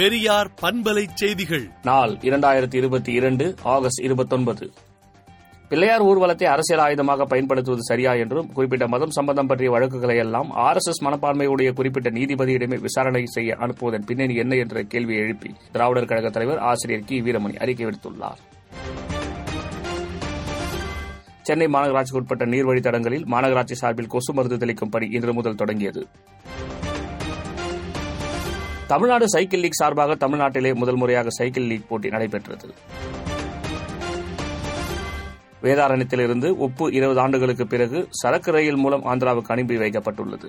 பெரியார் பண்பலை செய்திகள். நாள் இரண்டாயிரத்தி இருபத்தி இரண்டு ஆகஸ்ட் இருபத்தொன்பது. பிள்ளையார் ஊர்வலத்தை அரசியல் ஆயுதமாக பயன்படுத்துவது சரியா என்றும் குறிப்பிட்ட மதம் சம்பந்தம் பற்றிய வழக்குகளை எல்லாம் ஆர் எஸ் எஸ் மனப்பான்மையுடைய குறிப்பிட்ட நீதிபதியிடமே விசாரணை செய்ய அனுப்புவதன் பின்னணி என்ன என்ற கேள்வியை எழுப்பி திராவிடர் கழக தலைவர் ஆசிரியர் கி. வீரமணி அறிக்கை விடுத்துள்ளார். சென்னை மாநகராட்சிக்கு உட்பட்ட நீர்வழித்தடங்களில் மாநகராட்சி சார்பில் கொசு மருந்து தெளிக்கும் பணி இன்று முதல் தொடங்கியது. தமிழ்நாடு சைக்கிள் லீக் சார்பாக தமிழ்நாட்டிலே முதல் முறையாக சைக்கிள் லீக் போட்டி நடைபெற்றது. வேதாரண்யத்திலிருந்து உப்பு இருபது ஆண்டுகளுக்கு பிறகு சரக்கு ரயில் மூலம் ஆந்திராவுக்கு அனுப்பி வைக்கப்பட்டுள்ளது.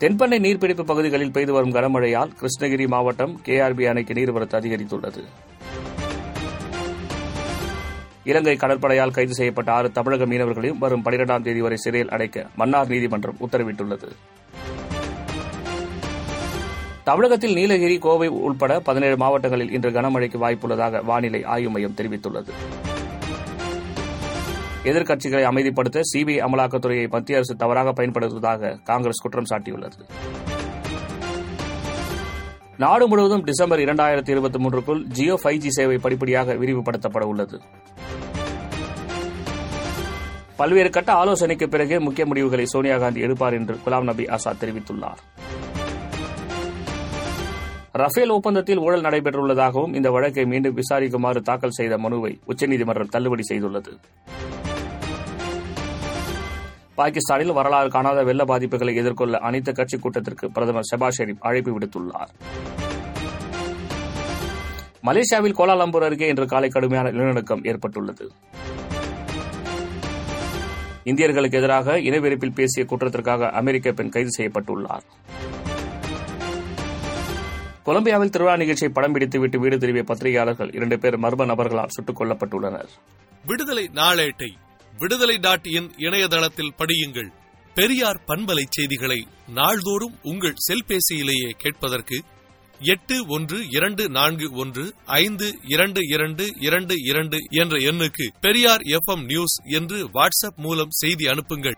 தென்பண்ணை நீர்பிடிப்பு பகுதிகளில் பெய்து வரும் கனமழையால் கிருஷ்ணகிரி மாவட்டம் கேஆர்பி அணைக்கு நீர்வரத்து அதிகரித்துள்ளது. இலங்கை கடற்படையால் கைது செய்யப்பட்ட ஆறு தமிழக மீனவர்களையும் வரும் பனிரெண்டாம் தேதி வரை சிறையில் அடைக்க மன்னார் நீதிமன்றம் உத்தரவிட்டுள்ளது. தமிழகத்தில் நீலகிரி கோவை உட்பட பதினேழு மாவட்டங்களில் இன்று கனமழைக்கு வாய்ப்புள்ளதாக வானிலை ஆய்வு மையம் தெரிவித்துள்ளது. எதிர்க்கட்சிகளை அமைதிப்படுத்த சிபிஐ அமலாக்கத்துறையை மத்திய அரசு தவறாக பயன்படுத்துவதாக காங்கிரஸ் குற்றம் சாட்டியுள்ளது. நாடு முழுவதும் டிசம்பர் இரண்டாயிரத்தி இருபத்தி மூன்றுக்குள் ஜியோ ஃபைவ் ஜி சேவை படிப்படியாக விரிவுபடுத்தப்பட உள்ளது. பல்வேறு கட்ட ஆலோசனைக்கு பிறகே முக்கிய முடிவுகளை சோனியா காந்தி எடுப்பார் என்று குலாம் நபி ஆசாத் தெரிவித்துள்ளார். ரஃபேல் ஒப்பந்தத்தில் ஊழல் நடைபெற்றுள்ளதாகவும் இந்த வழக்கை மீண்டும் விசாரிக்குமாறு தாக்கல் செய்த மனுவை உச்சநீதிமன்றம் தள்ளுபடி செய்துள்ளது. பாகிஸ்தானில் வரலாறு காணாத வெள்ள பாதிப்புகளை எதிர்கொள்ள அனைத்து கட்சி கூட்டத்திற்கு பிரதமர் ஷெபாஸ் ஷெரீப் அழைப்பு விடுத்துள்ளார். மலேசியாவில் கோலாலம்பூர் அருகே இன்று காலை கடுமையான நிலநடுக்கம் ஏற்பட்டுள்ளது. இந்தியர்களுக்கு எதிராக இனவெறுப்பில் பேசிய குற்றத்திற்காக அமெரிக்க பெண் கைது செய்யப்பட்டுள்ளார். கொலம்பியாவில் திருவிழா நிகழ்ச்சியை படம் பிடித்துவிட்டு வீடு திரும்பிய பத்திரிகையாளர்கள் இரண்டு பேர் மர்ம நபர்களால் சுட்டுக் கொல்லப்பட்டுள்ளனர். விடுதலை நாளேட்டை விடுதலை டாட் இன் இணையதளத்தில் படியுங்கள். பெரியார் பண்பலை செய்திகளை நாள்தோறும் உங்கள் செல்பேசியிலேயே கேட்பதற்கு எட்டு ஒன்று இரண்டு நான்கு ஒன்று ஐந்து இரண்டு இரண்டு இரண்டு இரண்டு என்ற எண்ணுக்கு பெரியார் எஃப் நியூஸ் என்று வாட்ஸ்அப் மூலம் செய்தி அனுப்புங்கள்.